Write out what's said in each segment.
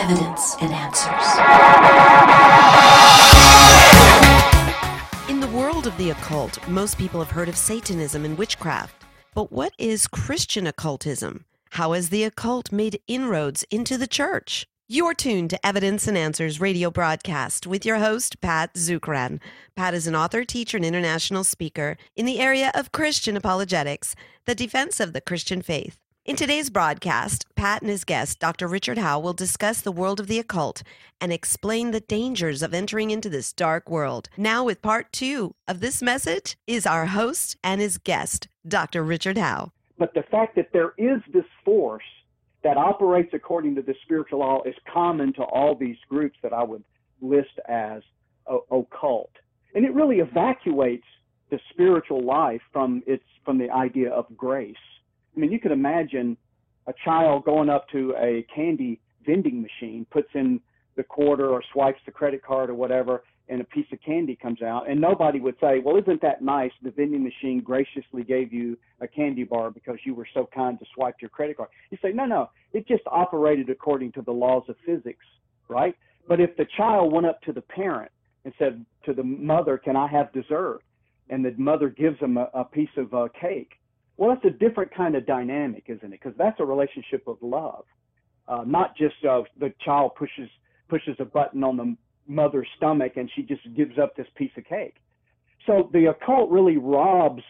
evidence and answers. In the world of the occult, most people have heard of Satanism and witchcraft. But what is Christian occultism? How has the occult made inroads into the church? You're tuned to Evidence and Answers radio broadcast with your host, Pat Zukeran. Pat is an author, teacher, and international speaker in the area of Christian apologetics, the defense of the Christian faith. In today's broadcast, Pat and his guest, Dr. Richard Howe, will discuss the world of the occult and explain the dangers of entering into this dark world. Now, with part two of this message, is our host and his guest, Dr. Richard Howe. But the fact that there is this force that operates according to the spiritual law is common to all these groups that I would list as occult. And it really evacuates the spiritual life from its from the idea of grace. I mean, you could imagine a child going up to a candy vending machine, puts in the quarter or swipes the credit card or whatever, and a piece of candy comes out, and nobody would say, "Well, isn't that nice? The vending machine graciously gave you a candy bar because you were so kind to swipe your credit card." You say, "No, no, it just operated according to the laws of physics, right?" But if the child went up to the parent and said to the mother, "Can I have dessert?" and the mother gives them a, a piece of uh, cake, well, that's a different kind of dynamic, isn't it? Because that's a relationship of love, uh, not just uh, the child pushes pushes a button on the mother's stomach and she just gives up this piece of cake. So the occult really robs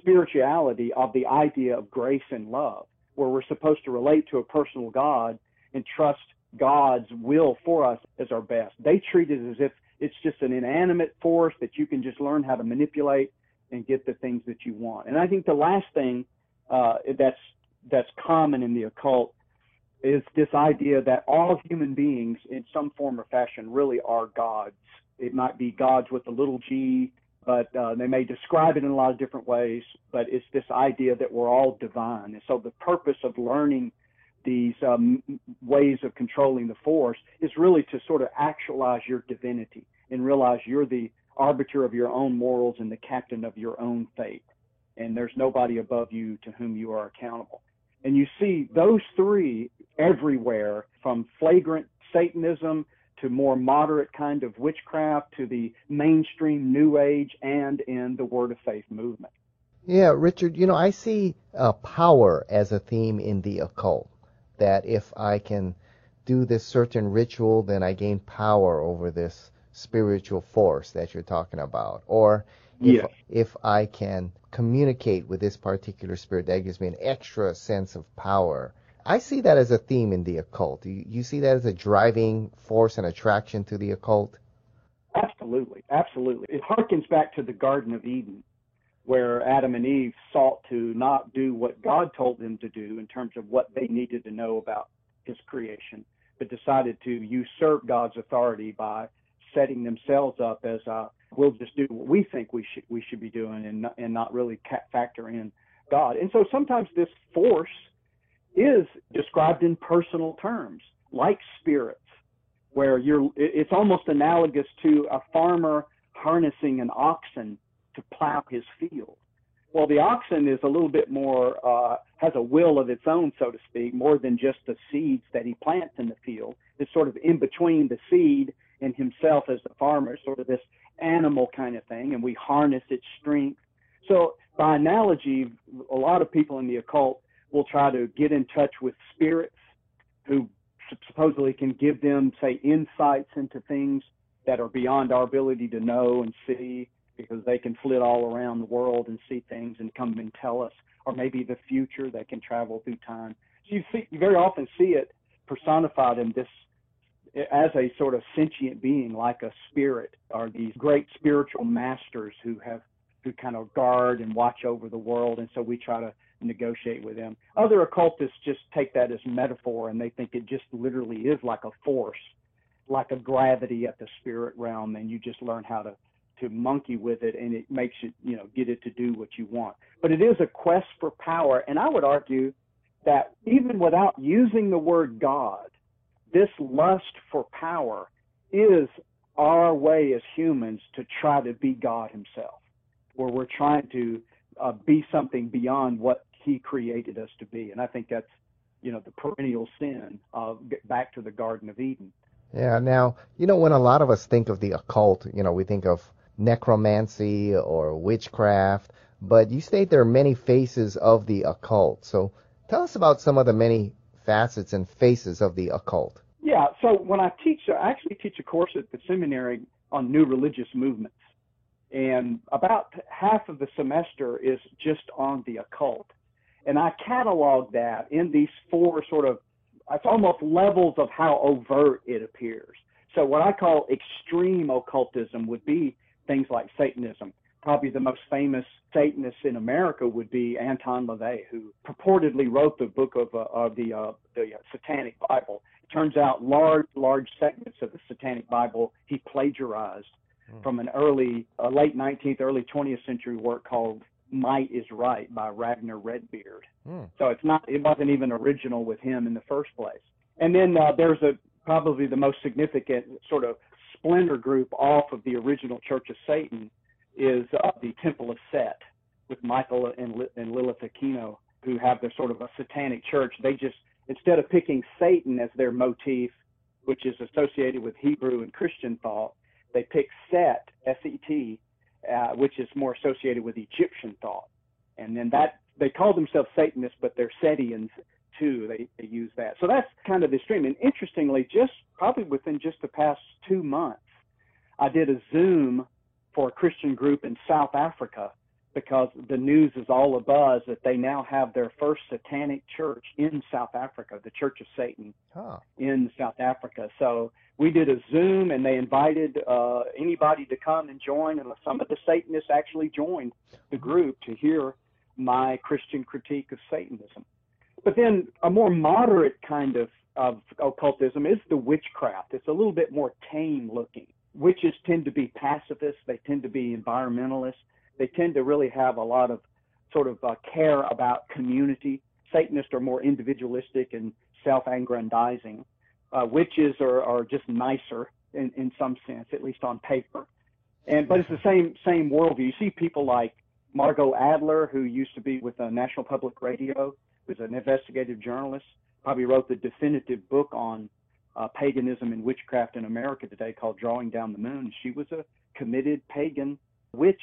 spirituality of the idea of grace and love, where we're supposed to relate to a personal God and trust God's will for us as our best. They treat it as if it's just an inanimate force that you can just learn how to manipulate and get the things that you want. And I think the last thing uh, that's that's common in the occult is this idea that all human beings, in some form or fashion, really are gods. It might be gods with a little g, but uh, they may describe it in a lot of different ways. But it's this idea that we're all divine. And so the purpose of learning these um, ways of controlling the force is really to sort of actualize your divinity and realize you're the arbiter of your own morals and the captain of your own fate. And there's nobody above you to whom you are accountable. And you see those three everywhere from flagrant Satanism to more moderate kind of witchcraft to the mainstream New Age and in the Word of Faith movement. Yeah, Richard, you know, I see uh, power as a theme in the occult. That if I can do this certain ritual, then I gain power over this spiritual force that you're talking about. Or if, yes. if I can communicate with this particular spirit, that gives me an extra sense of power. I see that as a theme in the occult. You, you see that as a driving force and attraction to the occult? Absolutely, absolutely. It harkens back to the Garden of Eden, where Adam and Eve sought to not do what God told them to do in terms of what they needed to know about His creation, but decided to usurp God's authority by setting themselves up as uh, we'll just do what we think we should we should be doing and not, and not really factor in God. And so sometimes this force is described in personal terms, like spirits, where you're it's almost analogous to a farmer harnessing an oxen to plow his field. Well, the oxen is a little bit more uh, has a will of its own, so to speak, more than just the seeds that he plants in the field. It's sort of in between the seed and himself as the farmer, sort of this animal kind of thing, and we harness its strength. So, by analogy, a lot of people in the occult will try to get in touch with spirits who supposedly can give them, say, insights into things that are beyond our ability to know and see because they can flit all around the world and see things and come and tell us, or maybe the future, they can travel through time. So you see, you very often see it personified in this as a sort of sentient being like a spirit are these great spiritual masters who have who kind of guard and watch over the world and so we try to negotiate with them. Other occultists just take that as metaphor and they think it just literally is like a force like a gravity at the spirit realm and you just learn how to to monkey with it and it makes it you know get it to do what you want. But it is a quest for power and i would argue that even without using the word god this lust for power is our way as humans to try to be God Himself, where we're trying to uh, be something beyond what He created us to be. And I think that's you know, the perennial sin of back to the Garden of Eden. Yeah. Now, you know, when a lot of us think of the occult, you know, we think of necromancy or witchcraft, but you state there are many faces of the occult. So tell us about some of the many facets and faces of the occult. Yeah. So when I teach, I actually teach a course at the seminary on new religious movements. And about half of the semester is just on the occult. And I catalog that in these four sort of, it's almost levels of how overt it appears. So what I call extreme occultism would be things like Satanism. Probably the most famous Satanist in America would be Anton LaVey, who purportedly wrote the book of, uh, of the, uh, the Satanic Bible. It turns out large, large segments of the Satanic Bible he plagiarized mm. from an early, uh, late 19th, early 20th century work called Might is Right by Ragnar Redbeard. Mm. So it's not, it wasn't even original with him in the first place. And then uh, there's a probably the most significant sort of splinter group off of the original Church of Satan is uh, the Temple of Set with Michael and, and Lilith Aquino, who have their sort of a satanic church. They just instead of picking Satan as their motif, which is associated with Hebrew and Christian thought, they pick Set, S-E-T, uh, which is more associated with Egyptian thought. And then that they call themselves Satanists, but they're Setians too. They they use that. So that's kind of the stream. And interestingly, just probably within just the past two months, I did a Zoom for a Christian group in South Africa because the news is all abuzz that they now have their first satanic church in South Africa, the Church of Satan huh. in South Africa. So we did a Zoom and they invited uh, anybody to come and join, and some of the Satanists actually joined the group to hear my Christian critique of Satanism. But then a more moderate kind of, of occultism is the witchcraft. It's a little bit more tame looking. Witches tend to be pacifists, they tend to be environmentalists they tend to really have a lot of sort of uh, care about community. Satanists are more individualistic and self-aggrandizing. Uh, witches are, are just nicer in, in some sense, at least on paper. And but it's the same same worldview. You see people like Margot Adler, who used to be with the National Public Radio, who's an investigative journalist, probably wrote the definitive book on uh, paganism and witchcraft in America today called Drawing Down the Moon. She was a committed pagan witch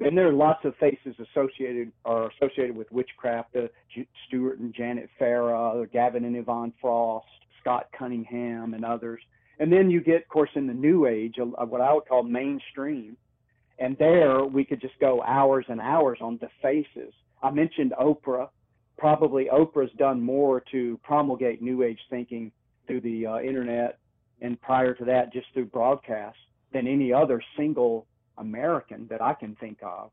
and there are lots of faces associated are associated with witchcraft. Uh, Stewart and Janet Farrar, Gavin and Yvonne Frost, Scott Cunningham, and others. And then you get, of course, in the New Age, uh, what I would call mainstream. And there we could just go hours and hours on the faces. I mentioned Oprah. Probably Oprah's done more to promulgate New Age thinking through the uh, internet and prior to that just through broadcasts than any other single American that I can think of.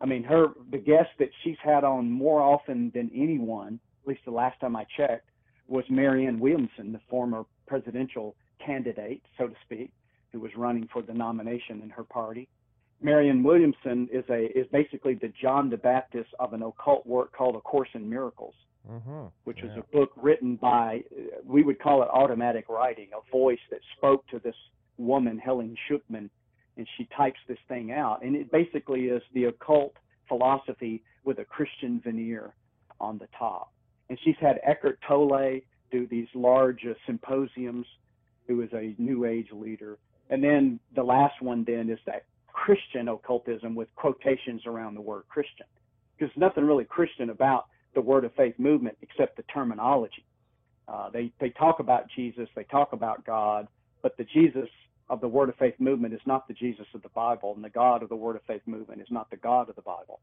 I mean, her the guest that she's had on more often than anyone, at least the last time I checked, was Marianne Williamson, the former presidential candidate, so to speak, who was running for the nomination in her party. Marianne Williamson is a is basically the John the Baptist of an occult work called A Course in Miracles, mm-hmm. which yeah. was a book written by we would call it automatic writing, a voice that spoke to this woman Helen Schucman and she types this thing out. And it basically is the occult philosophy with a Christian veneer on the top. And she's had Eckhart Tolle do these large uh, symposiums, who is a New Age leader. And then the last one then is that Christian occultism with quotations around the word Christian. Because nothing really Christian about the Word of Faith movement except the terminology. Uh, they they talk about Jesus, they talk about God, but the Jesus of the Word of Faith movement is not the Jesus of the Bible, and the God of the Word of Faith movement is not the God of the Bible.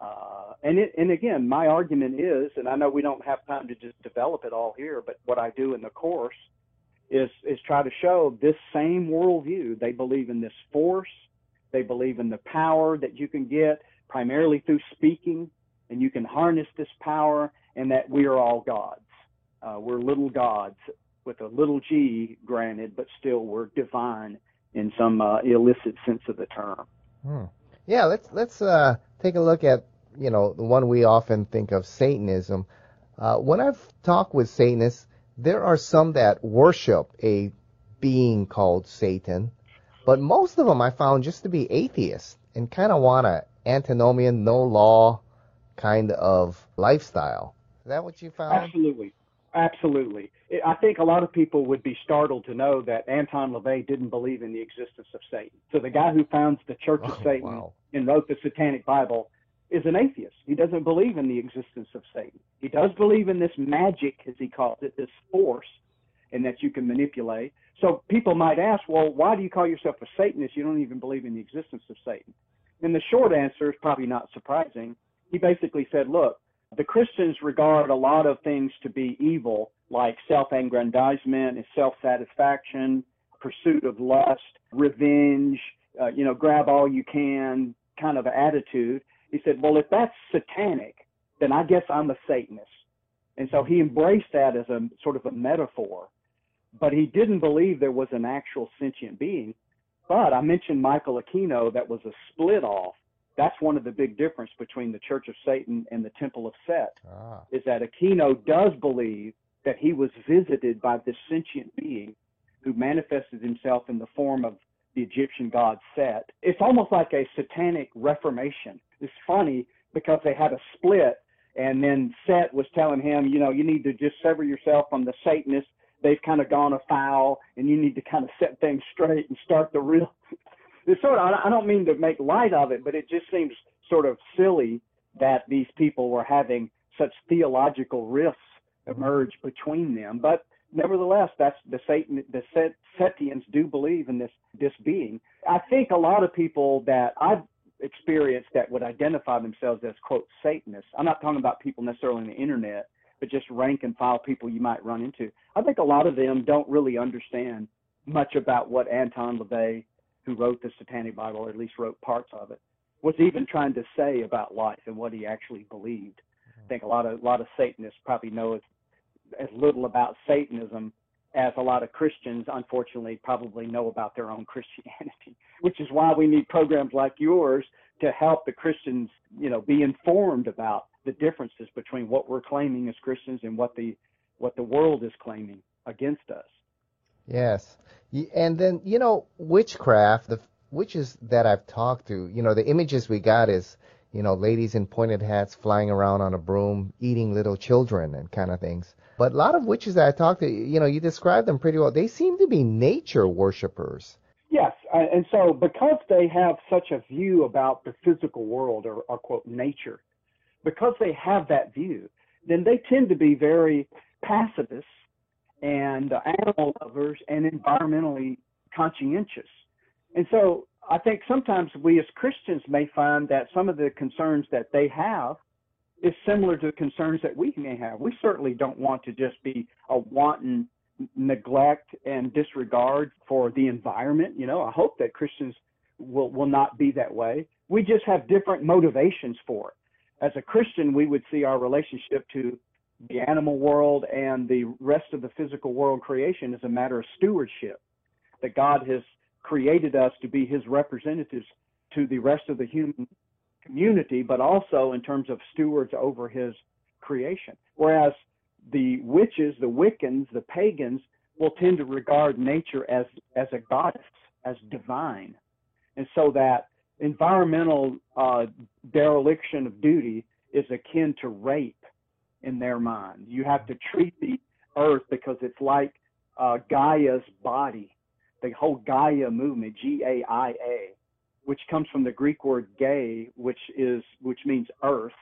Uh, and it, and again, my argument is, and I know we don't have time to just develop it all here, but what I do in the course is is try to show this same worldview. They believe in this force, they believe in the power that you can get primarily through speaking, and you can harness this power, and that we are all gods. Uh, we're little gods with a little g, granted, but still we're divine in some uh, illicit sense of the term. Hmm. Yeah, let's let's uh, take a look at you know the one we often think of, Satanism. Uh, when I've talked with Satanists, there are some that worship a being called Satan, but most of them I found just to be atheists and kind of want a antinomian, no law kind of lifestyle. Is that what you found? Absolutely. Absolutely. I think a lot of people would be startled to know that Anton LaVey didn't believe in the existence of Satan. So the guy who founds the Church of Oh, Satan wow. and wrote the Satanic Bible is an atheist. He doesn't believe in the existence of Satan. He does believe in this magic, as he calls it, this force, and that you can manipulate. So people might ask, well, why do you call yourself a Satanist? You don't even believe in the existence of Satan. And the short answer is probably not surprising. He basically said, look, the Christians regard a lot of things to be evil, like self aggrandizement and self satisfaction, pursuit of lust, revenge, uh, you know, grab all you can kind of attitude. He said, well, if that's satanic, then I guess I'm a Satanist. And so he embraced that as a sort of a metaphor. But he didn't believe there was an actual sentient being. But I mentioned Michael Aquino, that was a split off. That's one of the big difference between the Church of Satan and the Temple of Set Ah. is that Aquino does believe that he was visited by this sentient being who manifested himself in the form of the Egyptian god Set. It's almost like a satanic reformation. It's funny because they had a split, and then Set was telling him, you know, you need to just sever yourself from the Satanists. They've kind of gone afoul, and you need to kind of set things straight and start the real. Sort of, I don't mean to make light of it, but it just seems sort of silly that these people were having such theological rifts emerge between them. But nevertheless, that's the Satan, the Set, Setians do believe in this this being. I think a lot of people that I've experienced that would identify themselves as quote Satanists. I'm not talking about people necessarily on the internet, but just rank and file people you might run into. I think a lot of them don't really understand much about what Anton LaVey, who wrote the Satanic Bible, or at least wrote parts of it, was even mm-hmm. trying to say about life and what he actually believed. I think a lot of a lot of Satanists probably know as, as little about Satanism as a lot of Christians, unfortunately, probably know about their own Christianity, which is why we need programs like yours to help the Christians, you know, be informed about the differences between what we're claiming as Christians and what the what the world is claiming against us. Yes. And then, you know, witchcraft, the witches that I've talked to, you know, the images we got is, you know, ladies in pointed hats flying around on a broom, eating little children and kind of things. But a lot of witches that I talked to, you know, you described them pretty well. They seem to be nature worshipers. Yes, and so because they have such a view about the physical world or, or quote nature, because they have that view, then they tend to be very pacifist and uh, animal lovers and environmentally conscientious. And so I think sometimes we as Christians may find that some of the concerns that they have is similar to the concerns that we may have. We certainly don't want to just be a wanton neglect and disregard for the environment. You know, I hope that Christians will, will not be that way. We just have different motivations for it. As a Christian, we would see our relationship to the animal world and the rest of the physical world creation is a matter of stewardship, that God has created us to be his representatives to the rest of the human community, but also in terms of stewards over his creation. Whereas the witches, the Wiccans, the pagans will tend to regard nature as, as a goddess, as divine. And so that environmental uh, dereliction of duty is akin to rape in their mind. You have to treat the earth because it's like uh, Gaia's body, the whole Gaia movement, G A I A, which comes from the Greek word "gay," which is which means earth.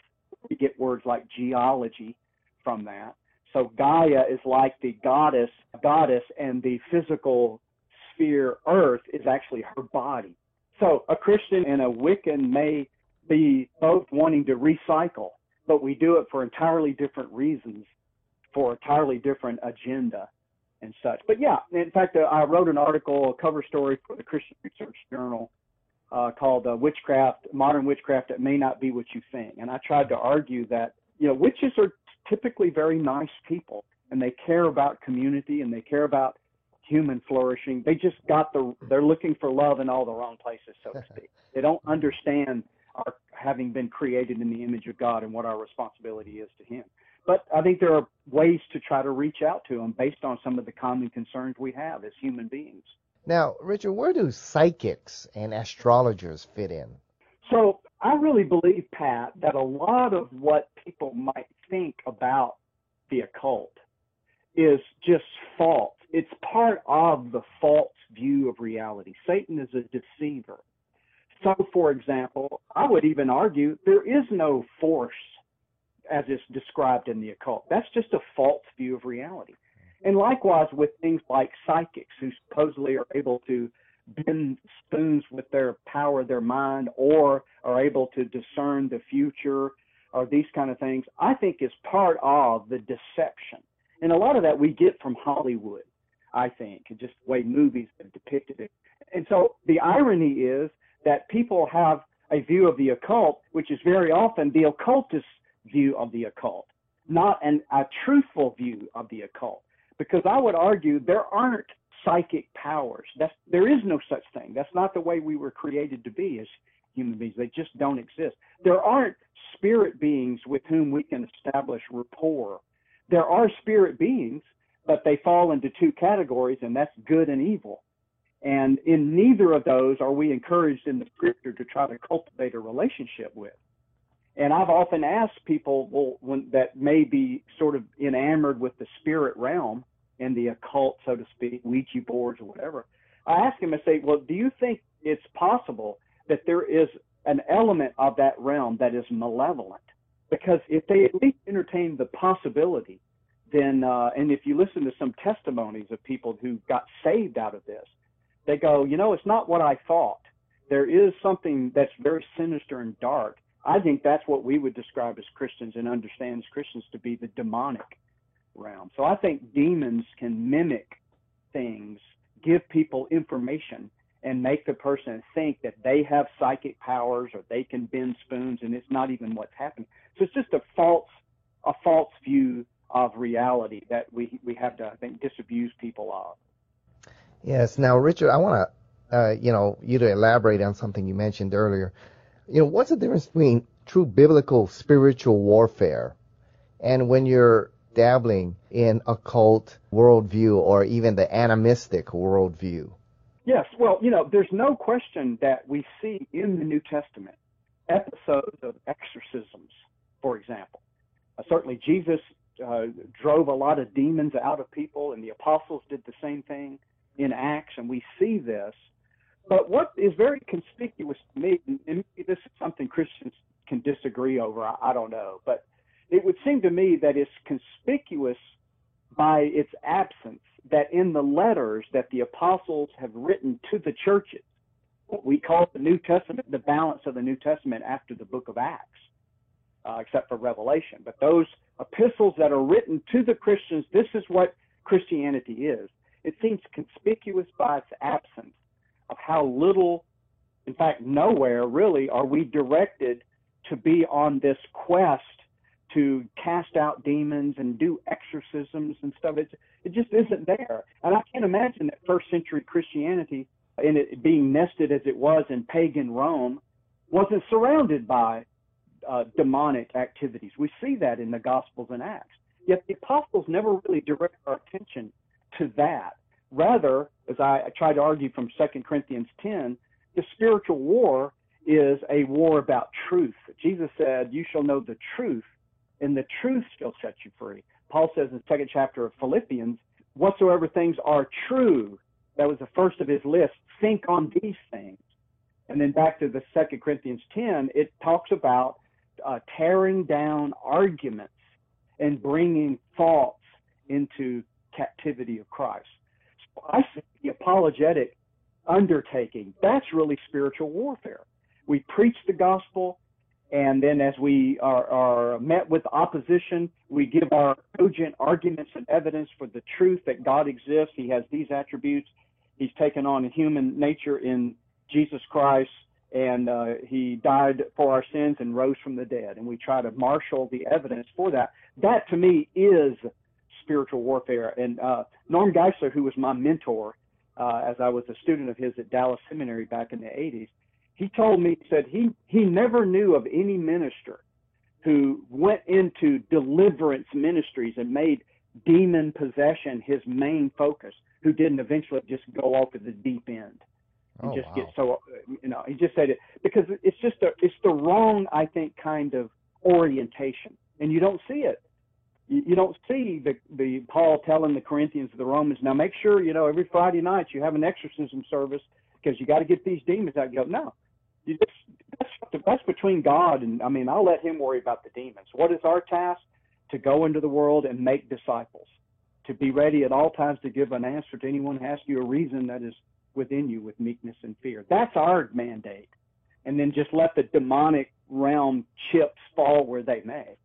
You get words like geology from that. So Gaia is like the goddess, goddess, and the physical sphere Earth is actually her body. So a Christian and a Wiccan may be both wanting to recycle, but we do it for entirely different reasons, for entirely different agenda and such. But yeah, in fact, uh, I wrote an article, a cover story for the Christian Research Journal uh, called uh, "Witchcraft: Modern Witchcraft That May Not Be What You Think," and I tried to argue that you know witches are typically very nice people, and they care about community and they care about human flourishing. They just got the they're looking for love in all the wrong places, so to speak. They don't understand our having been created in the image of God and what our responsibility is to Him. But I think there are ways to try to reach out to them based on some of the common concerns we have as human beings. Now, Richard, where do psychics and astrologers fit in? So I really believe, Pat, that a lot of what people might think about the occult is just false. It's part of the false view of reality. Satan is a deceiver. So, for example, I would even argue there is no force as is described in the occult. That's just a false view of reality. And likewise with things like psychics who supposedly are able to bend spoons with their power of their mind or are able to discern the future or these kind of things, I think is part of the deception. And a lot of that we get from Hollywood, I think, just the way movies have depicted it. And so the irony is that people have a view of the occult, which is very often the occultist view of the occult, not an, a truthful view of the occult. Because I would argue there aren't psychic powers. That's, there is no such thing. That's not the way we were created to be as human beings. They just don't exist. There aren't spirit beings with whom we can establish rapport. There are spirit beings, but they fall into two categories, and that's good and evil. And in neither of those are we encouraged in the scripture to try to cultivate a relationship with. And I've often asked people well, when, that may be sort of enamored with the spirit realm and the occult, so to speak, Ouija boards or whatever. I ask them, I say, well, do you think it's possible that there is an element of that realm that is malevolent? Because if they at least entertain the possibility, then, uh, and if you listen to some testimonies of people who got saved out of this, they go, you know, it's not what I thought. There is something that's very sinister and dark I think that's what we would describe as Christians and understand as Christians to be the demonic realm. So I think demons can mimic things, give people information, and make the person think that they have psychic powers or they can bend spoons, and it's not even what's happening. So it's just a false, a false view of reality that we we have to, I think, disabuse people of. Yes. Now, Richard, I want to, uh, you know, you to elaborate on something you mentioned earlier you know, what's the difference between true biblical spiritual warfare and when you're dabbling in occult worldview or even the animistic worldview? Yes, well, you know, there's no question that we see in the New Testament episodes of exorcisms, for example. Uh, certainly, Jesus uh, drove a lot of demons out of people, and the apostles did the same thing in Acts, and we see this but what is very conspicuous to me, and this is something Christians can disagree over, I, I don't know, but it would seem to me that it's conspicuous by its absence that in the letters that the apostles have written to the churches, what we call the New Testament, the balance of the New Testament after the book of Acts, uh, except for Revelation. But those epistles that are written to the Christians, this is what Christianity is. It seems conspicuous by its absence of how little, in fact, nowhere really are we directed to be on this quest to cast out demons and do exorcisms and stuff. It's, it just isn't there. And I can't imagine that first century Christianity, in it being nested as it was in pagan Rome, wasn't surrounded by uh, demonic activities. We see that in the Gospels and Acts. Yet the apostles never really direct our attention to that. Rather, as I, try to argue from 2 Corinthians 10, the spiritual war is a war about truth. Jesus said, You shall know the truth, and the truth shall set you free. Paul says in the second chapter of Philippians, Whatsoever things are true, that was the first of his list, think on these things. And then back to the Second Corinthians 10, it talks about uh, tearing down arguments and bringing thoughts into captivity of Christ. So I see the apologetic undertaking. That's really spiritual warfare. We preach the gospel, and then as we are, are met with opposition, we give our cogent arguments and evidence for the truth that God exists. He has these attributes. He's taken on human nature in Jesus Christ, and uh, he died for our sins and rose from the dead. And we try to marshal the evidence for that. That to me is spiritual warfare. And uh, Norm Geisler, who was my mentor uh, as I was a student of his at Dallas Seminary back in the 80s, he told me, he said he, he never knew of any minister who went into deliverance ministries and made demon possession his main focus, who didn't eventually just go off at the deep end and oh, just wow. get so you know he just said it because it's just a it's the wrong I think kind of orientation, and you don't see it You, don't see the the Paul telling the Corinthians, the Romans, now make sure you know every Friday night you have an exorcism service because you got to get these demons out. You go, no, you just that's that's between God and I mean I'll let Him worry about the demons. What is our task? To go into the world and make disciples. To be ready at all times to give an answer to anyone who asks you a reason that is within you with meekness and fear. That's our mandate. And then just let the demonic realm chips fall where they may.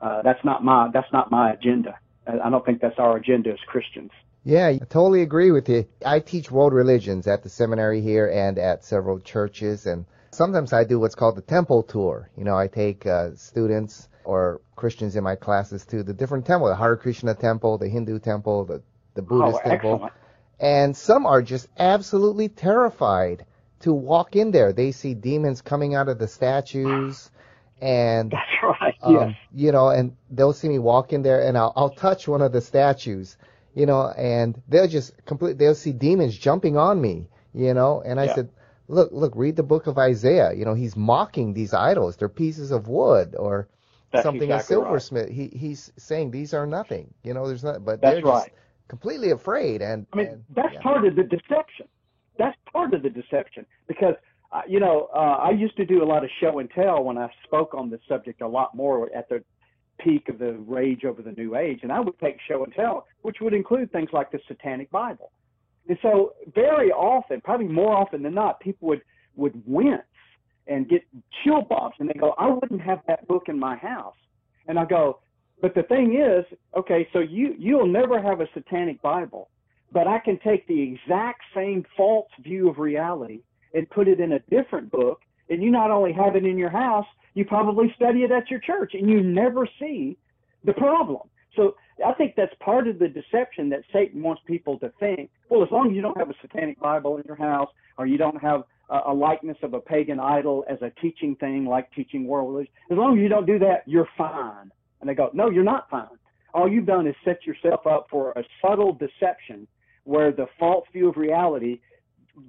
Uh, that's not my that's not my agenda. I don't think that's our agenda as Christians. Yeah, I totally agree with you. I teach world religions at the seminary here and at several churches, and sometimes I do what's called the temple tour. You know, I take uh, students or Christians in my classes to the different temples, the Hare Krishna temple, the Hindu temple, the, the Buddhist oh, temple. Excellent. And some are just absolutely terrified to walk in there. They see demons coming out of the statues and that's right. Um, yes. You know, and they'll see me walk in there, and I'll I'll touch one of the statues, you know, and they'll just complete. They'll see demons jumping on me, you know, and I yeah. said, look, look, read the book of Isaiah. You know, he's mocking these idols. They're pieces of wood or that's something exactly a silversmith. Right. He he's saying these are nothing. You know, there's not. But that's they're right. just completely afraid. And I mean, and, that's yeah. part of the deception. That's part of the deception because uh, you know, uh, I used to do a lot of show and tell when I spoke on this subject a lot more at the peak of the rage over the New Age, and I would take show and tell, which would include things like the Satanic Bible. And so, very often, probably more often than not, people would would wince and get chill bumps, and they go, "I wouldn't have that book in my house." And I go, "But the thing is, okay, so you you'll never have a Satanic Bible, but I can take the exact same false view of reality." And put it in a different book, and you not only have it in your house, you probably study it at your church, and you never see the problem. So I think that's part of the deception that Satan wants people to think. Well, as long as you don't have a satanic Bible in your house, or you don't have a, likeness of a pagan idol as a teaching thing, like teaching world religion, as long as you don't do that, you're fine. And they go, no, you're not fine. All you've done is set yourself up for a subtle deception where the false view of reality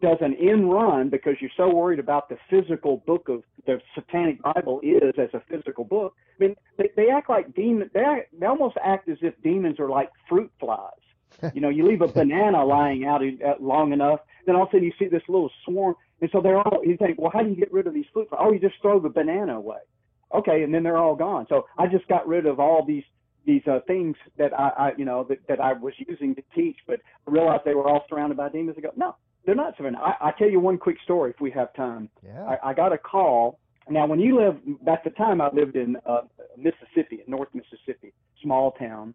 does an in run because you're so worried about the physical book of the Satanic Bible is as a physical book. I mean, they, they act like demons. They, act, they almost act as if demons are like fruit flies. you know, you leave a banana lying out long enough, then all of a sudden you see this little swarm, and so they're all. You think, well, how do you get rid of these fruit flies? Oh, you just throw the banana away. Okay, and then they're all gone. So I just got rid of all these these uh, things that I, I you know that, that I was using to teach, but I realized they were all surrounded by demons. I go, no, they're not surrounded. I, I tell you one quick story if we have time. Yeah. I, I got a call. Now, when you live, at the time I lived in uh, Mississippi, North Mississippi, small town.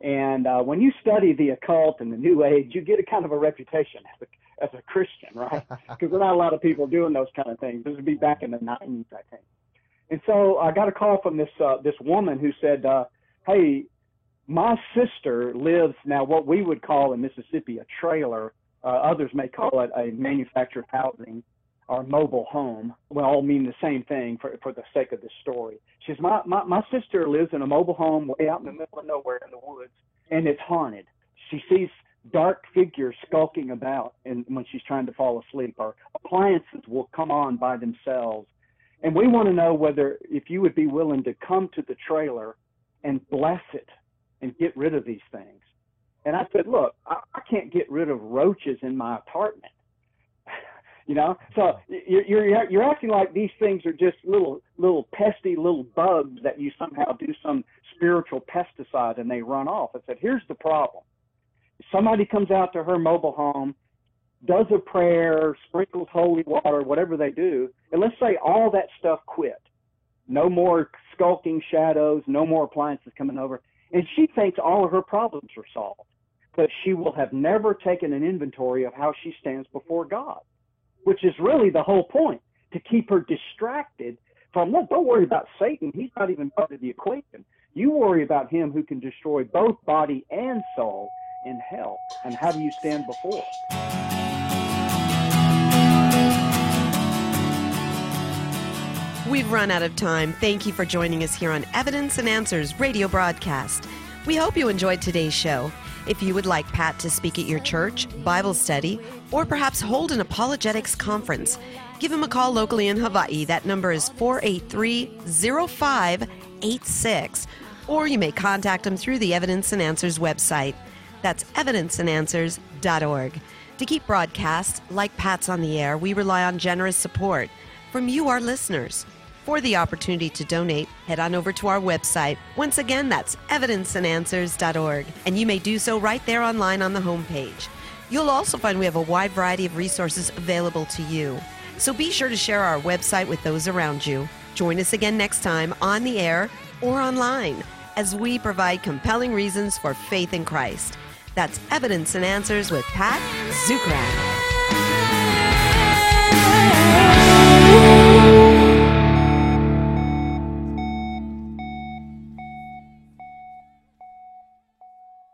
And uh, when you study the occult and the New Age, you get a kind of a reputation as a, as a Christian, right? Because there's not a lot of people doing those kind of things. This would be back in the 90s, I think. And so I got a call from this uh, this woman who said, uh, "Hey, my sister lives now what we would call in Mississippi a trailer uh, others may call it a manufactured housing or mobile home. We all mean the same thing for, for the sake of this story. She says, my, my, my sister lives in a mobile home way out in the middle of nowhere in the woods, and it's haunted. She sees dark figures skulking about and when she's trying to fall asleep, or appliances will come on by themselves. And we want to know whether, if you would be willing to come to the trailer and bless it and get rid of these things. And I said, look, I, I can't get rid of roaches in my apartment. you know, so you're, you're you're acting like these things are just little little pesty little bugs that you somehow do some spiritual pesticide and they run off. I said, here's the problem. Somebody comes out to her mobile home, does a prayer, sprinkles holy water, whatever they do, and let's say all that stuff quit. No more skulking shadows, no more appliances coming over, and she thinks all of her problems are solved but she will have never taken an inventory of how she stands before God, which is really the whole point to keep her distracted from, look, don't worry about Satan. He's not even part of the equation. You worry about him who can destroy both body and soul in hell. And how do you stand before? We've run out of time. Thank you for joining us here on Evidence and Answers radio broadcast. We hope you enjoyed today's show. If you would like Pat to speak at your church, Bible study, or perhaps hold an apologetics conference, give him a call locally in Hawaii. That number is 483 0586. or you may contact him through the Evidence and Answers website. That's evidenceandanswers.org. To keep broadcasts like Pat's on the air, we rely on generous support from you, our listeners. For the opportunity to donate, head on over to our website. Once again, that's evidenceandanswers.org, and you may do so right there online on the homepage. You'll also find we have a wide variety of resources available to you. So be sure to share our website with those around you. Join us again next time on the air or online as we provide compelling reasons for faith in Christ. That's Evidence and Answers with Pat Zukeran.